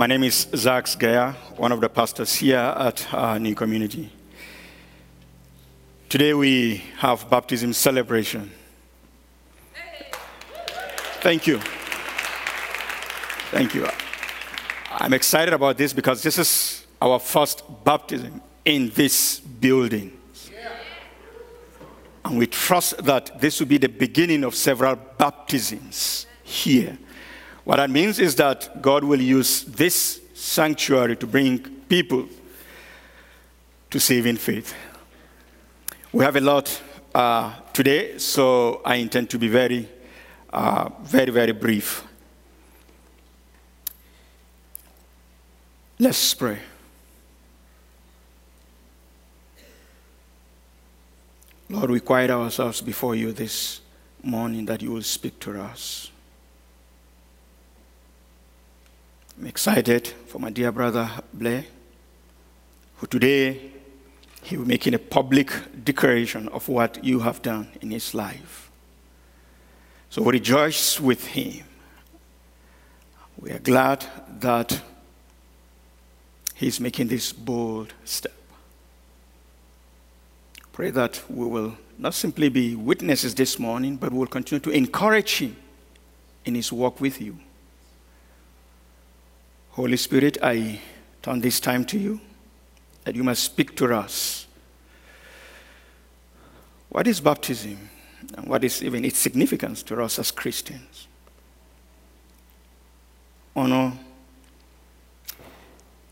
My name is Zach Geyer, one of the pastors here at our New Community. Today we have baptism celebration. Thank you. Thank you. I'm excited about this because this is our first baptism in this building. And we trust that this will be the beginning of several baptisms here. What that means is that God will use this sanctuary to bring people to saving faith. We have a lot uh, today, so I intend to be very, uh, very, very brief. Let's pray. Lord, we quiet ourselves before you this morning that you will speak to us. I'm excited for my dear brother Blair, who today he will making a public declaration of what you have done in his life. So we rejoice with him. We are glad that he's making this bold step. Pray that we will not simply be witnesses this morning, but we'll continue to encourage him in his walk with you. Holy Spirit, I turn this time to you that you must speak to us. What is baptism? And what is even its significance to us as Christians? Honor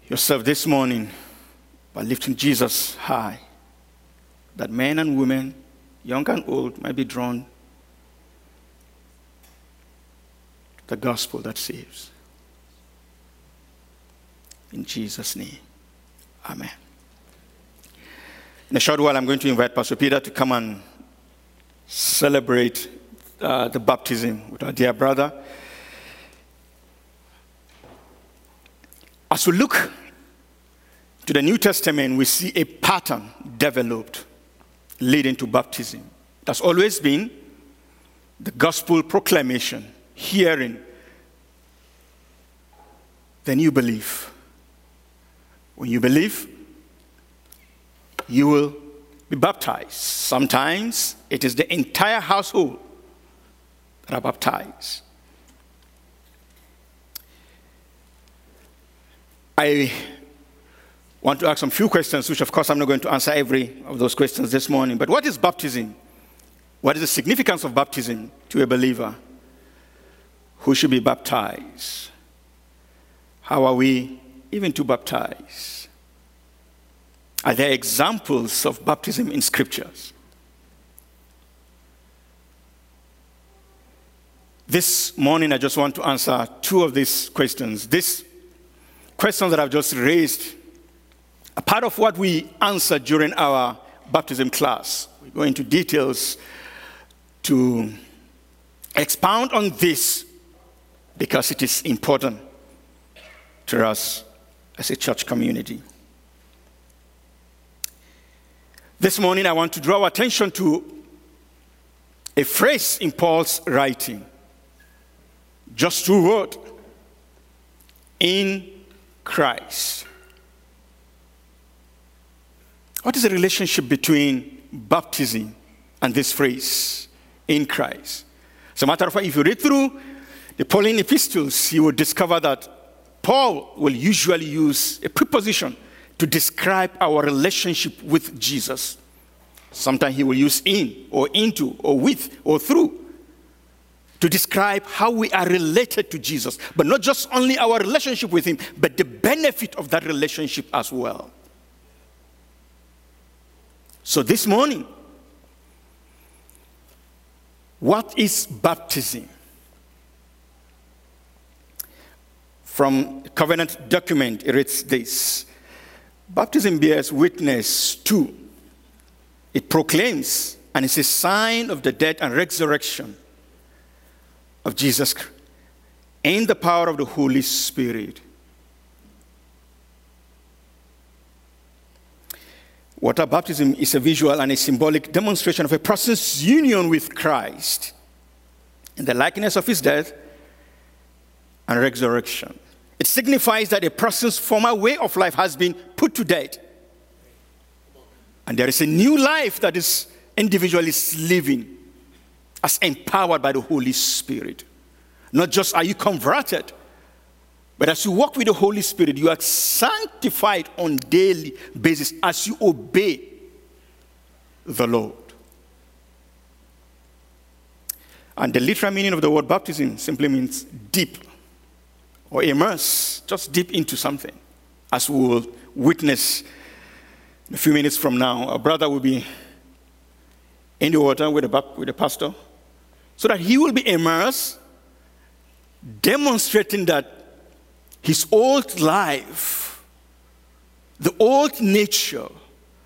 yourself this morning by lifting Jesus high, that men and women, young and old, might be drawn to the gospel that saves. In Jesus' name, Amen. In a short while, I'm going to invite Pastor Peter to come and celebrate uh, the baptism with our dear brother. As we look to the New Testament, we see a pattern developed leading to baptism. That's always been the gospel proclamation, hearing, the new believe. When you believe, you will be baptized. Sometimes it is the entire household that are baptized. I want to ask some few questions, which of course I'm not going to answer every of those questions this morning. But what is baptism? What is the significance of baptism to a believer? Who should be baptized? How are we even to baptize? Are there examples of baptism in scriptures? This morning, I just want to answer two of these questions. These questions that I've just raised are part of what we answered during our baptism class. We go into details to expound on this because it is important to us as a church community. This morning, I want to draw attention to a phrase in Paul's writing. Just two words in Christ. What is the relationship between baptism and this phrase, in Christ? As a matter of fact, if you read through the Pauline epistles, you will discover that Paul will usually use a preposition to describe our relationship with Jesus. Sometimes he will use in or into or with or through to describe how we are related to Jesus. But not just only our relationship with him, but the benefit of that relationship as well. So this morning, what is baptism? From covenant document, it reads this Baptism bears witness to, it proclaims, and it's a sign of the death and resurrection of Jesus in the power of the Holy Spirit. Water baptism is a visual and a symbolic demonstration of a person's union with Christ in the likeness of his death and resurrection. It signifies that a person's former way of life has been put to death. And there is a new life that is individually living as empowered by the Holy Spirit. Not just are you converted, but as you walk with the Holy Spirit, you are sanctified on daily basis as you obey the Lord. And the literal meaning of the word baptism simply means deep or immerse, just deep into something. As we will witness in a few minutes from now, a brother will be in the water with the, with the pastor so that he will be immersed, demonstrating that his old life, the old nature,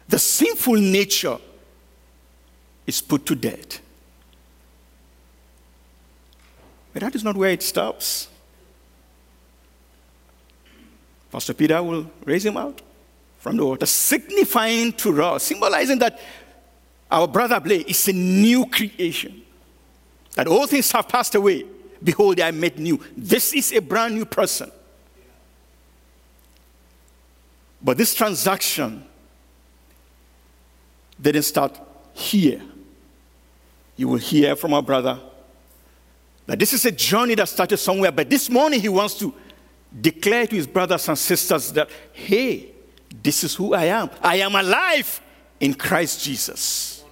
the sinful nature is put to death. But that is not where it stops. Pastor Peter will raise him out from the water, signifying to us, symbolizing that our brother Blake is a new creation. That all things have passed away. Behold, I made new. This is a brand new person. But this transaction didn't start here. You will hear from our brother that this is a journey that started somewhere, but this morning he wants to declare to his brothers and sisters that, hey, this is who I am. I am alive in Christ Jesus.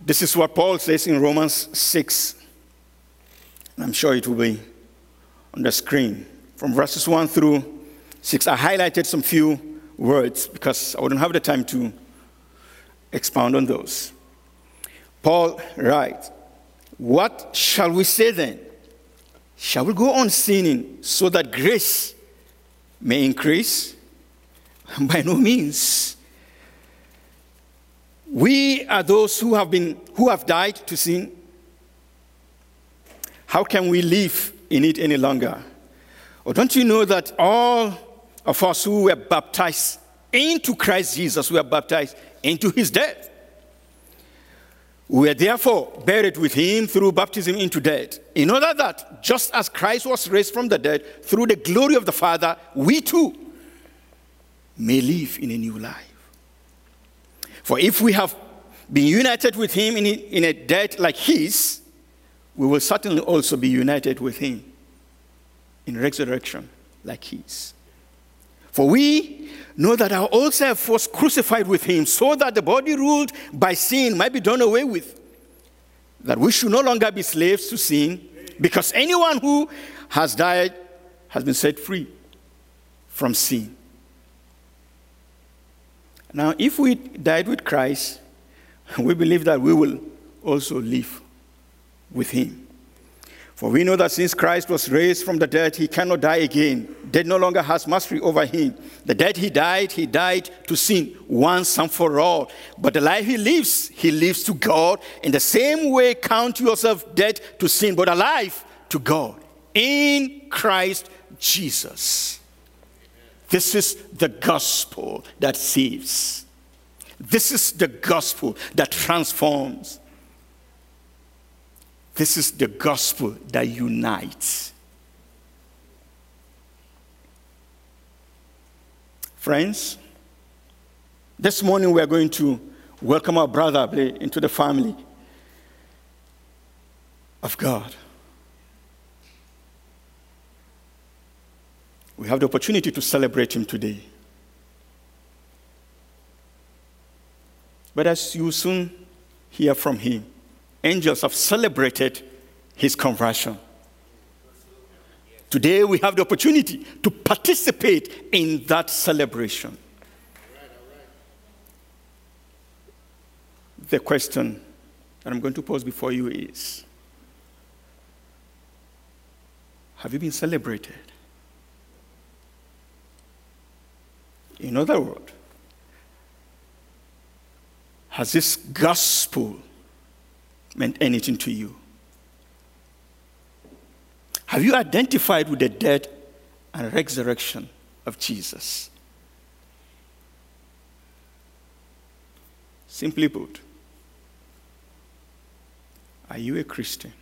This is what Paul says in Romans 6. I'm sure it will be on the screen from verses 1 through 6. I highlighted some few words because I wouldn't have the time to expound on those. Paul writes, What shall we say then? Shall we go on sinning so that grace may increase? By no means. We are those who have been who have died to sin. How can we live in it any longer? Or don't you know that all of us who were baptized into Christ Jesus were baptized into his death? We are therefore buried with him through baptism into death, in order that, just as Christ was raised from the dead through the glory of the Father, we too may live in a new life. For if we have been united with him in a, in a death like his, we will certainly also be united with him in resurrection like his. For we know that our old self was crucified with him so that the body ruled by sin might be done away with. That we should no longer be slaves to sin, because anyone who has died has been set free from sin. Now, if we died with Christ, we believe that we will also live with him. For we know that since Christ was raised from the dead, he cannot die again. Death no longer has mastery over him. The dead he died, he died to sin once and for all. But the life he lives, he lives to God. In the same way, count yourself dead to sin, but alive to God in Christ Jesus. This is the gospel that saves. This is the gospel that transforms. This is the gospel that unites. Friends, this morning we are going to welcome our brother into the family of God. We have the opportunity to celebrate him today. But as you soon hear from him, angels have celebrated his conversion. Today we have the opportunity to participate in that celebration. The question that I'm going to pose before you is Have you been celebrated? In other words, has this gospel meant anything to you? Have you identified with the death and resurrection of Jesus? Simply put, are you a Christian?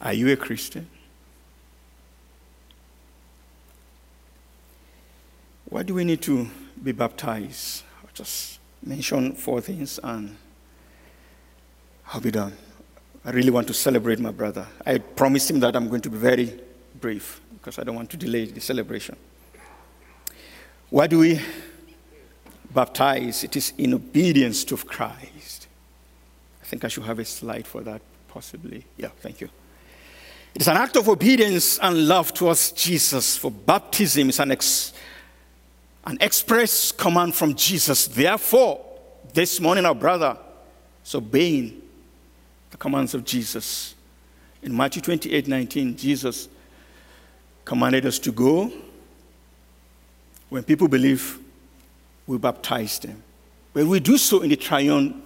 Are you a Christian? What do we need to be baptized? I'll just mention four things and I'll be done. I really want to celebrate my brother. I promised him that I'm going to be very brief because I don't want to delay the celebration. Why do we baptize? It is in obedience to Christ. I think I should have a slide for that, possibly. Yeah, thank you. It is an act of obedience and love towards Jesus, for baptism is an ex- an express command from Jesus. Therefore, this morning, our brother is obeying the commands of Jesus. In Matthew 28 19, Jesus commanded us to go. When people believe, we baptize them. But we do so in the triune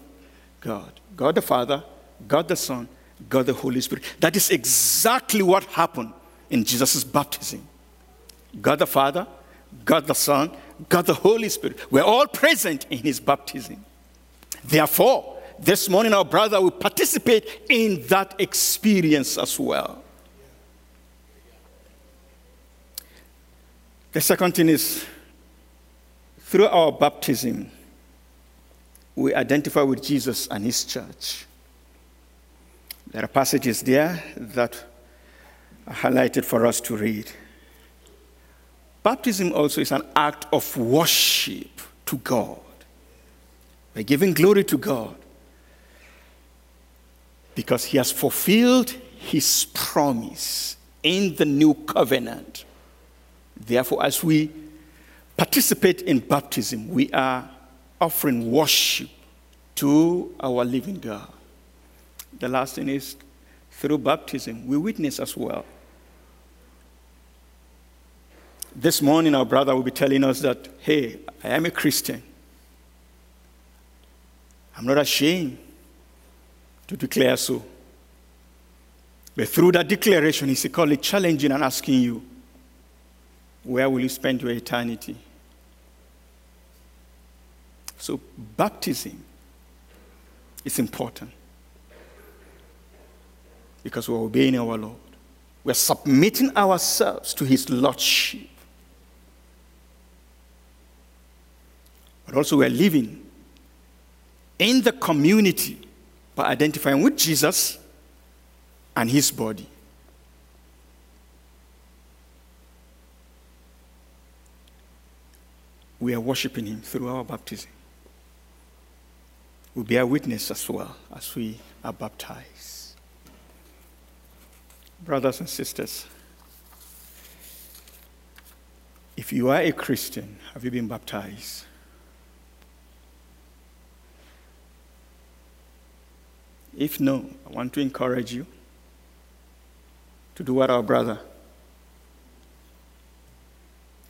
God God the Father, God the Son, God the Holy Spirit. That is exactly what happened in Jesus' baptism. God the Father, God the Son, God the Holy Spirit We're all present in his baptism. Therefore, this morning our brother will participate in that experience as well. The second thing is through our baptism, we identify with Jesus and his church. There are passages there that are highlighted for us to read. Baptism also is an act of worship to God. We're giving glory to God because He has fulfilled His promise in the new covenant. Therefore, as we participate in baptism, we are offering worship to our living God. The last thing is through baptism, we witness as well. This morning, our brother will be telling us that, hey, I am a Christian. I'm not ashamed to declare so. But through that declaration, he's equally challenging and asking you, where will you spend your eternity? So, baptism is important because we're obeying our Lord. We're submitting ourselves to his lordship. But also we're living in the community by identifying with Jesus and his body. We are worshiping him through our baptism. We bear witness as well as we are baptized. Brothers and sisters, if you are a Christian, have you been baptized? If no, I want to encourage you to do what our brother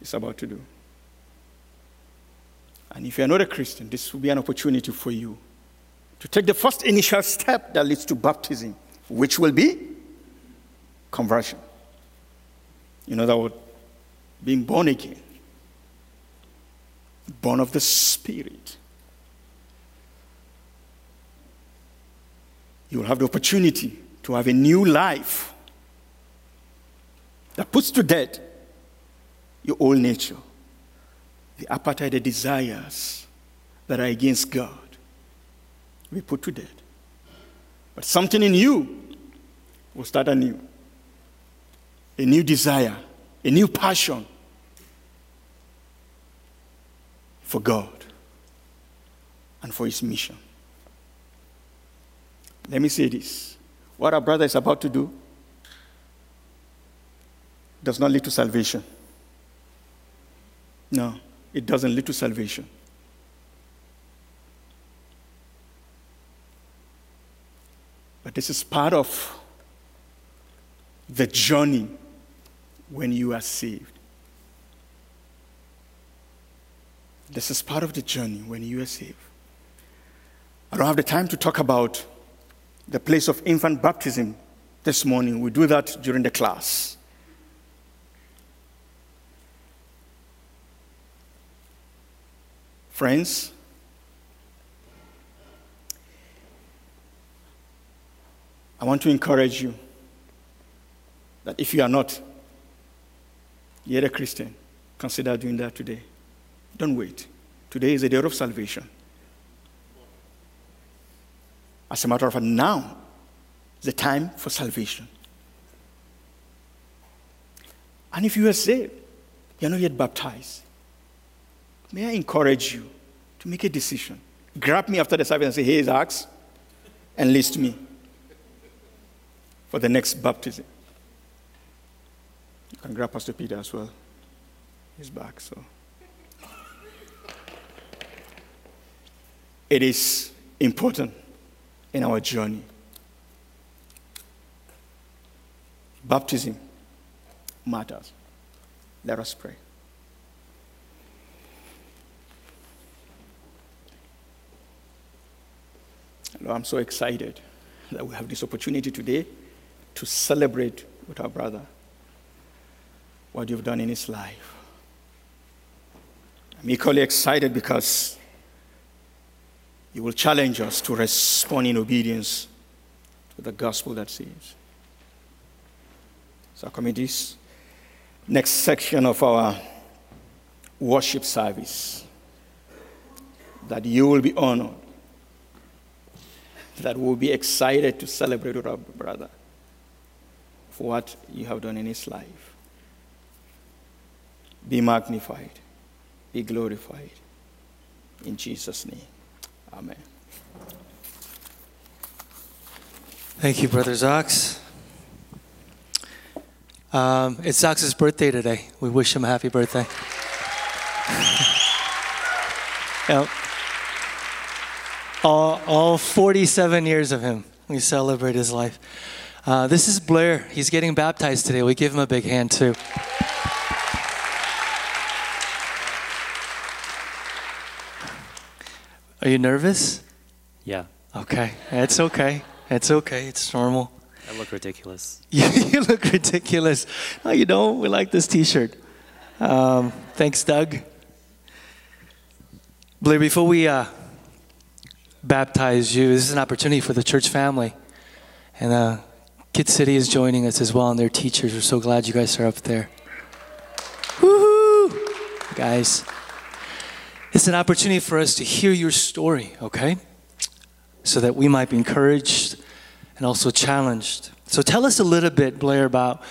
is about to do. And if you're not a Christian, this will be an opportunity for you to take the first initial step that leads to baptism, which will be conversion. You In other words, being born again, born of the Spirit. You will have the opportunity to have a new life that puts to death your old nature, the appetite, the desires that are against God. We put to death. But something in you will start anew a new desire, a new passion for God and for His mission. Let me say this. What our brother is about to do does not lead to salvation. No, it doesn't lead to salvation. But this is part of the journey when you are saved. This is part of the journey when you are saved. I don't have the time to talk about the place of infant baptism this morning. We do that during the class. Friends, I want to encourage you that if you are not yet a Christian, consider doing that today. Don't wait. Today is a day of salvation. As a matter of fact, now is the time for salvation. And if you are saved, you're not yet baptized, may I encourage you to make a decision. Grab me after the service and say, Hey, Zax, enlist me for the next baptism. You can grab Pastor Peter as well. He's back, so. It is important in our journey. Baptism matters. Let us pray. Lord, I'm so excited that we have this opportunity today to celebrate with our brother what you've done in his life. I'm equally excited because you will challenge us to respond in obedience to the gospel that saves. So, committees, next section of our worship service, that you will be honored, that we'll be excited to celebrate with our brother for what you have done in his life. Be magnified, be glorified. In Jesus' name, amen. Thank you, Brother Zox. Um, it's Zox's birthday today. We wish him a happy birthday. yep. all, all 47 years of him, we celebrate his life. Uh, this is Blair. He's getting baptized today. We give him a big hand, too. Are you nervous? Yeah, Okay. It's okay. It's okay. It's normal. I look ridiculous. You, look ridiculous. No, you don't. We like this T-shirt. Um, thanks, Doug. Blair, before we uh, baptize you, this is an opportunity for the church family, and uh, Kid City is joining us as well, and their teachers. We're so glad you guys are up there. Woohoo, guys! It's an opportunity for us to hear your story, okay? So that we might be encouraged and also challenged. So tell us a little bit, Blair, about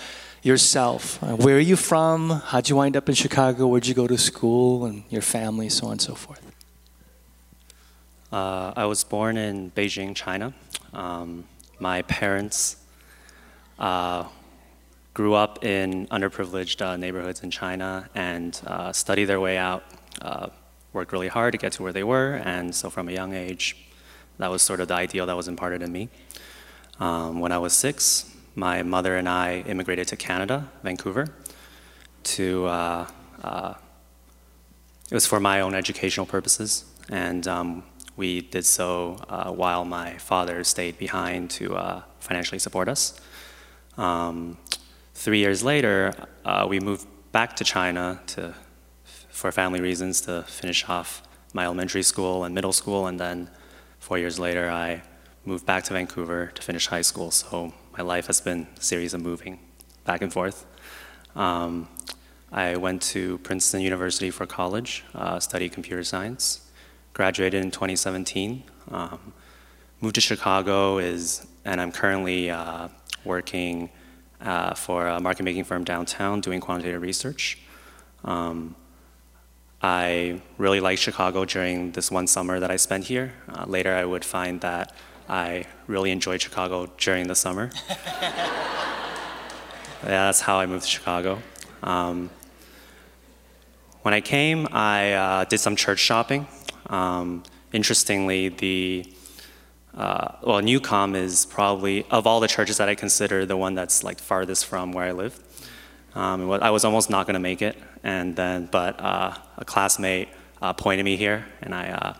yourself. Uh, where are you from? How'd you wind up in Chicago? Where'd you go to school? And your family, so on and so forth. Uh, I was born in Beijing, China. Um, my parents uh, grew up in underprivileged uh, neighborhoods in China and uh, studied their way out, uh, worked really hard to get to where they were, and so from a young age, that was sort of the ideal that was imparted in me. Um, when I was six, my mother and I immigrated to Canada, Vancouver, to uh, uh, it was for my own educational purposes, and um, we did so uh, while my father stayed behind to uh, financially support us. Um, three years later, uh, we moved back to China to, for family reasons to finish off my elementary school and middle school, and then four years later, I moved back to Vancouver to finish high school. So my life has been a series of moving back and forth. Um, I went to Princeton University for college, uh, studied computer science, graduated in 2017. Um, moved to Chicago is, and I'm currently uh, working uh, for a market making firm downtown doing quantitative research. Um, I really liked Chicago during this one summer that I spent here. Uh, later, I would find that I really enjoyed Chicago during the summer. yeah, that's how I moved to Chicago. Um, when I came, I uh, did some church shopping. Um, interestingly, the uh, well, Newcom is probably of all the churches that I consider the one that's like farthest from where I live. Um, I was almost not going to make it, and then but uh, a classmate uh, pointed me here, and I uh,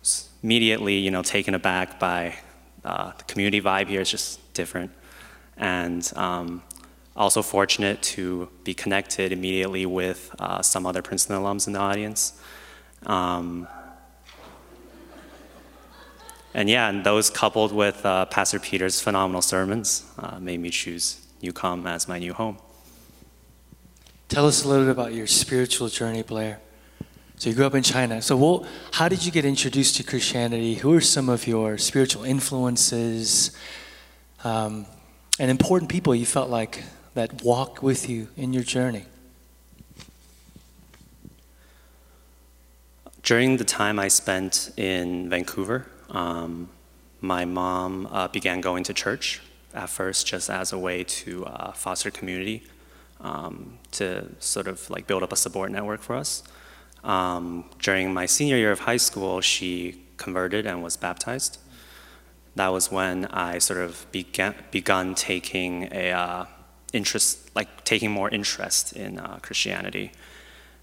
was immediately, you know, taken aback by uh, the community vibe here. It's just different, and um, also fortunate to be connected immediately with uh, some other Princeton alums in the audience. Um, and yeah, and those coupled with uh, Pastor Peter's phenomenal sermons made me choose Newcom as my new home. Tell us a little bit about your spiritual journey, Blair. So you grew up in China. So well, how did you get introduced to Christianity? Who are some of your spiritual influences um, and important people you felt like that walk with you in your journey? During the time I spent in Vancouver, um, my mom uh, began going to church at first just as a way to uh, foster community, um, to sort of like build up a support network for us. Um, during my senior year of high school, she converted and was baptized. That was when I sort of began begun taking a uh, interest, like taking more interest in uh, Christianity.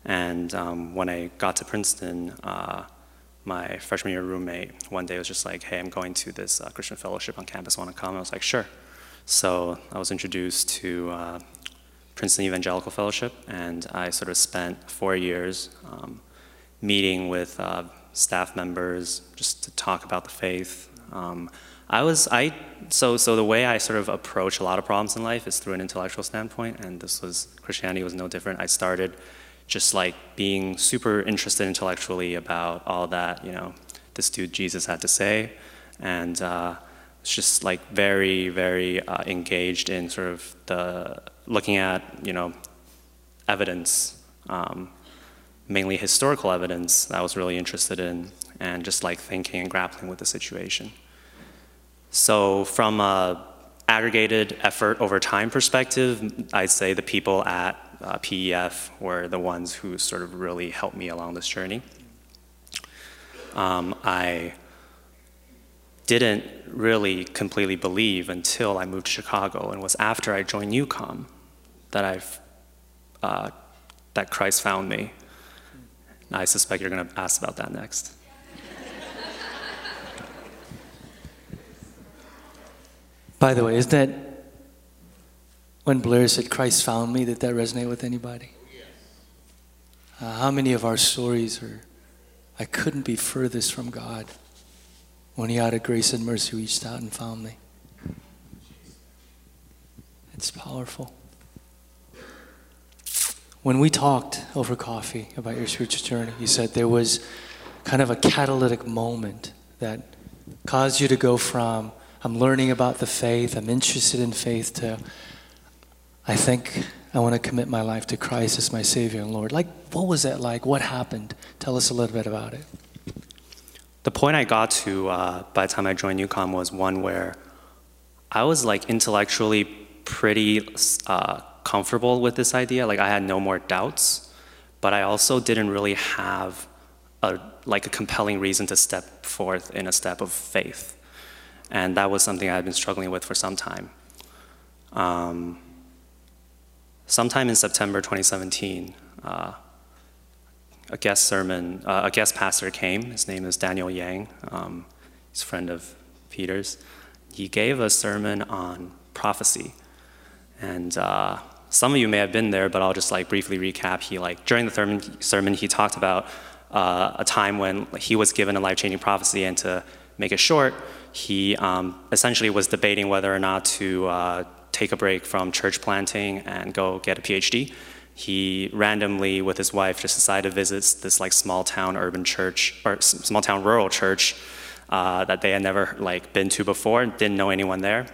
And um, when I got to Princeton, uh, my freshman year roommate one day was just like, "Hey, I'm going to this uh, Christian fellowship on campus. Want to come?" I was like, "Sure." So I was introduced to uh, Princeton Evangelical Fellowship, and I sort of spent four years um, meeting with uh, staff members just to talk about the faith. Um, I was I so so the way I sort of approach a lot of problems in life is through an intellectual standpoint, and this was Christianity was no different. I started just like being super interested intellectually about all that you know this dude Jesus had to say, and uh, it's just like very very uh, engaged in sort of the looking at you know evidence, um, mainly historical evidence that I was really interested in, and just like thinking and grappling with the situation. So from a aggregated effort over time perspective, I'd say the people at uh, PEF were the ones who sort of really helped me along this journey. Um, I didn't really completely believe until I moved to Chicago, and was after I joined Newcom that I've uh, that Christ found me. And I suspect you're going to ask about that next. By the way, is that when Blair said Christ found me, did that resonate with anybody? Uh, how many of our stories are, I couldn't be furthest from God when He out of grace and mercy reached out and found me? It's powerful. When we talked over coffee about your spiritual journey, you said there was kind of a catalytic moment that caused you to go from I'm learning about the faith, I'm interested in faith, to I think I want to commit my life to Christ as my Savior and Lord. Like, what was that like? What happened? Tell us a little bit about it. The point I got to uh, by the time I joined Newcom was one where I was like intellectually pretty uh, comfortable with this idea. Like, I had no more doubts, but I also didn't really have a, like a compelling reason to step forth in a step of faith. And that was something I had been struggling with for some time. Um, sometime in September 2017, uh, a guest sermon, uh, a guest pastor came. His name is Daniel Yang. Um, he's a friend of Peter's. He gave a sermon on prophecy, and uh, some of you may have been there, but I'll just like briefly recap. He like during the sermon, sermon he talked about uh, a time when he was given a life-changing prophecy, and to make it short, he um, essentially was debating whether or not to uh, take a break from church planting and go get a PhD. He randomly, with his wife, just decided to visit this like small town urban church or small town rural church uh, that they had never like been to before, and didn't know anyone there.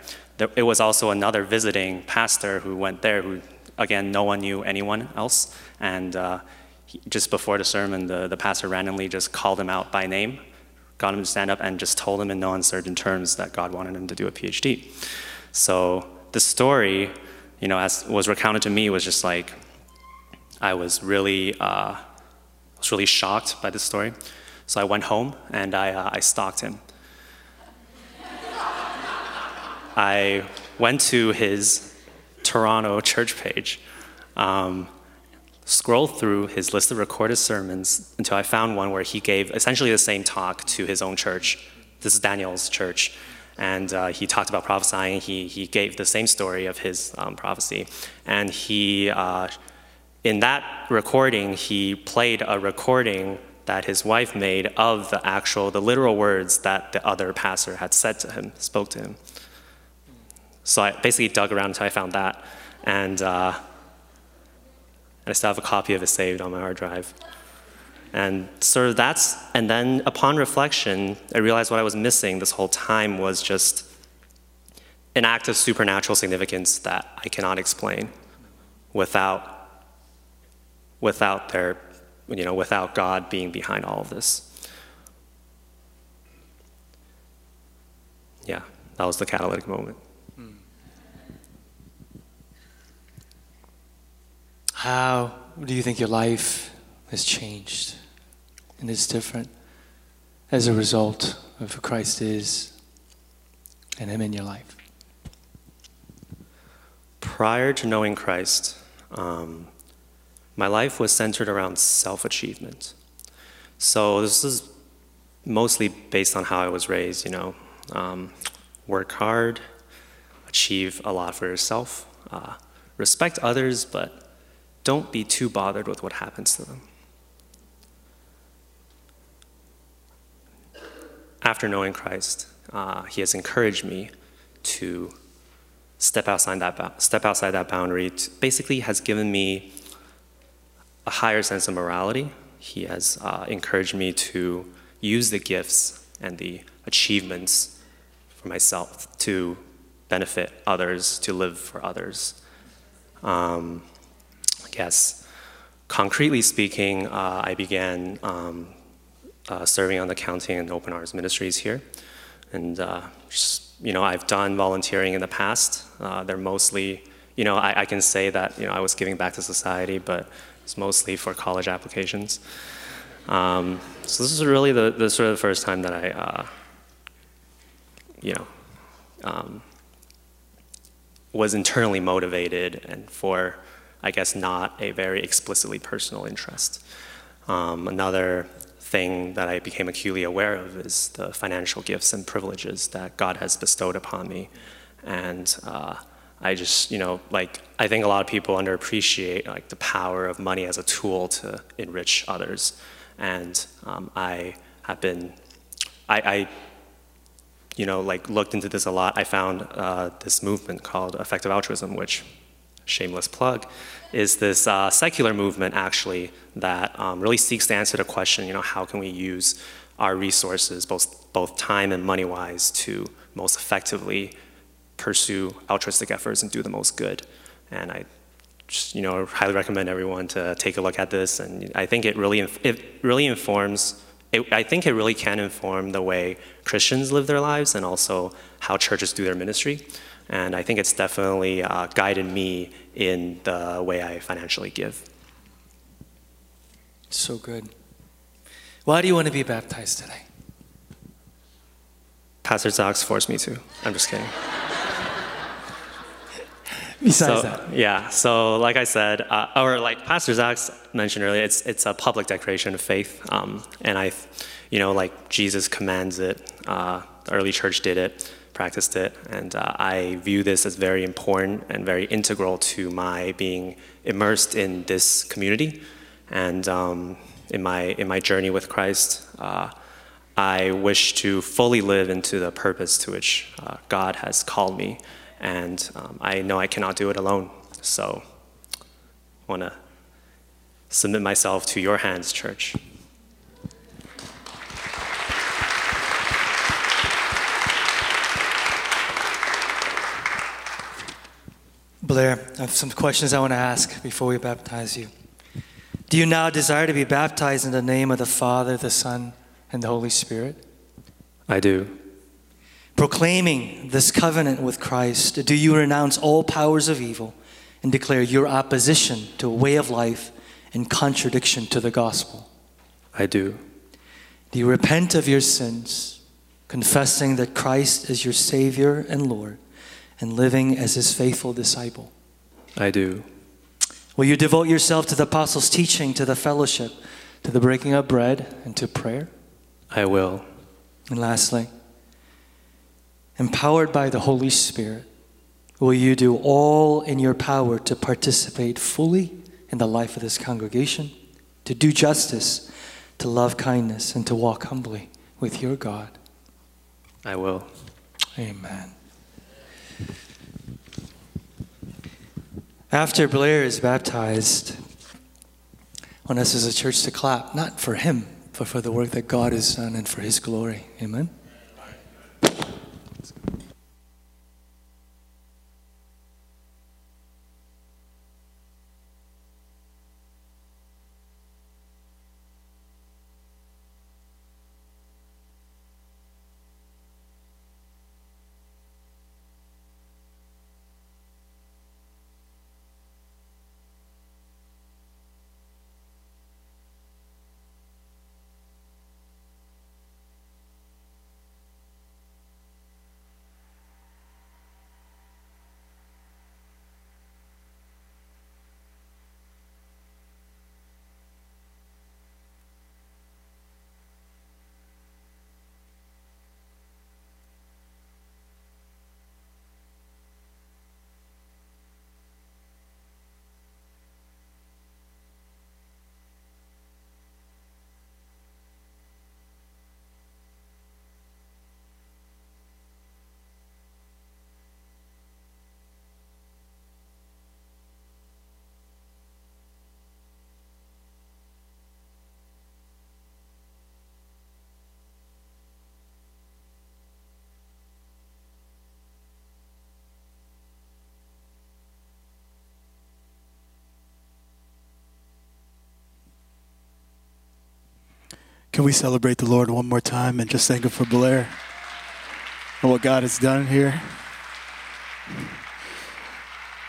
It was also another visiting pastor who went there, who again no one knew anyone else, and uh, he, just before the sermon, the, the pastor randomly just called him out by name got him to stand up and just told him in no uncertain terms that God wanted him to do a PhD. So the story, you know, as was recounted to me, was just like I was really, uh, was really shocked by this story. So I went home and I, uh, I stalked him. I went to his Toronto church page. Um, scrolled through his list of recorded sermons until I found one where he gave essentially the same talk to his own church. This is Daniel's church. And uh, he talked about prophesying. He, he gave the same story of his um, prophecy. And he, uh, in that recording, he played a recording that his wife made of the actual, the literal words that the other pastor had said to him, spoke to him. so I basically dug around until I found that, and, uh, I still have a copy of it saved on my hard drive. And of that's, and then upon reflection, I realized what I was missing this whole time was just an act of supernatural significance that I cannot explain without, without their, you know, without God being behind all of this. Yeah, that was the catalytic moment. How do you think your life has changed and is different as a result of who Christ is and Him in your life? Prior to knowing Christ, um, my life was centered around self achievement. So this is mostly based on how I was raised, you know. Um, work hard, achieve a lot for yourself, uh, respect others, but don't be too bothered with what happens to them. After knowing Christ, uh, He has encouraged me to step outside that, step outside that boundary. Basically, has given me a higher sense of morality. He has uh, encouraged me to use the gifts and the achievements for myself to benefit others, to live for others. Um, I guess, concretely speaking, uh, I began um, uh, serving on the counting and open arms ministries here. And, uh, just, you know, I've done volunteering in the past. Uh, they're mostly, you know, I, I, can say that, you know, I was giving back to society, but it's mostly for college applications. Um, so this is really the, the, sort of the first time that I, uh, you know, um, was internally motivated and for, I guess, not a very explicitly personal interest. Um, another thing that I became acutely aware of is the financial gifts and privileges that God has bestowed upon me. And uh, I just, you know, like, I think a lot of people underappreciate like the power of money as a tool to enrich others. And um, I have been, I, I you know, like looked into this a lot, I found uh, this movement called effective altruism, which, shameless plug, is this uh, secular movement actually that um, really seeks to answer the question, you know, how can we use our resources, both, both time and money-wise, to most effectively pursue altruistic efforts and do the most good. And I just, you know, highly recommend everyone to take a look at this. And I think it really, it really informs it, I think it really can inform the way Christians live their lives and also how churches do their ministry. And I think it's definitely uh, guided me in the way I financially give. So good. Why do you want to be baptized today? Pastor Zox forced me to. I'm just kidding. Besides so, that. Yeah, so like I said, uh, or like Pastor Zach mentioned earlier, it's, it's a public declaration of faith. Um, and I, you know, like Jesus commands it, uh, the early church did it, practiced it. And uh, I view this as very important and very integral to my being immersed in this community and um, in, my, in my journey with Christ. Uh, I wish to fully live into the purpose to which uh, God has called me and um, I know I cannot do it alone. So I want to submit myself to your hands, church. Blair, I have some questions I want to ask before we baptize you. Do you now desire to be baptized in the name of the Father, the Son, and the Holy Spirit? I do. Proclaiming this covenant with Christ, do you renounce all powers of evil and declare your opposition to a way of life in contradiction to the gospel? I do. Do you repent of your sins, confessing that Christ is your Savior and Lord, and living as his faithful disciple? I do. Will you devote yourself to the apostles' teaching, to the fellowship, to the breaking of bread, and to prayer? I will. And lastly, empowered by the Holy Spirit, will you do all in your power to participate fully in the life of this congregation, to do justice, to love kindness, and to walk humbly with your God? I will. Amen. After Blair is baptized, I want us as a church to clap, not for him, but for the work that God has done and for his glory. Amen. Can we celebrate the Lord one more time and just thank Him for Blair and what God has done here?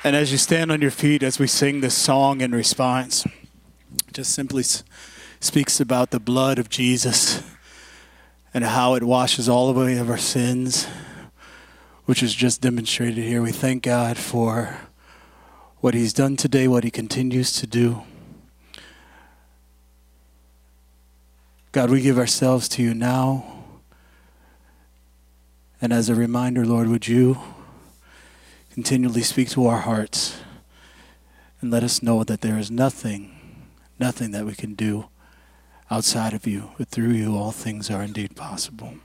And as you stand on your feet as we sing this song in response, just simply speaks about the blood of Jesus and how it washes all away of our sins, which is just demonstrated here. We thank God for what He's done today, what He continues to do. God, we give ourselves to you now. And as a reminder, Lord, would you continually speak to our hearts and let us know that there is nothing, nothing that we can do outside of you, but through you all things are indeed possible.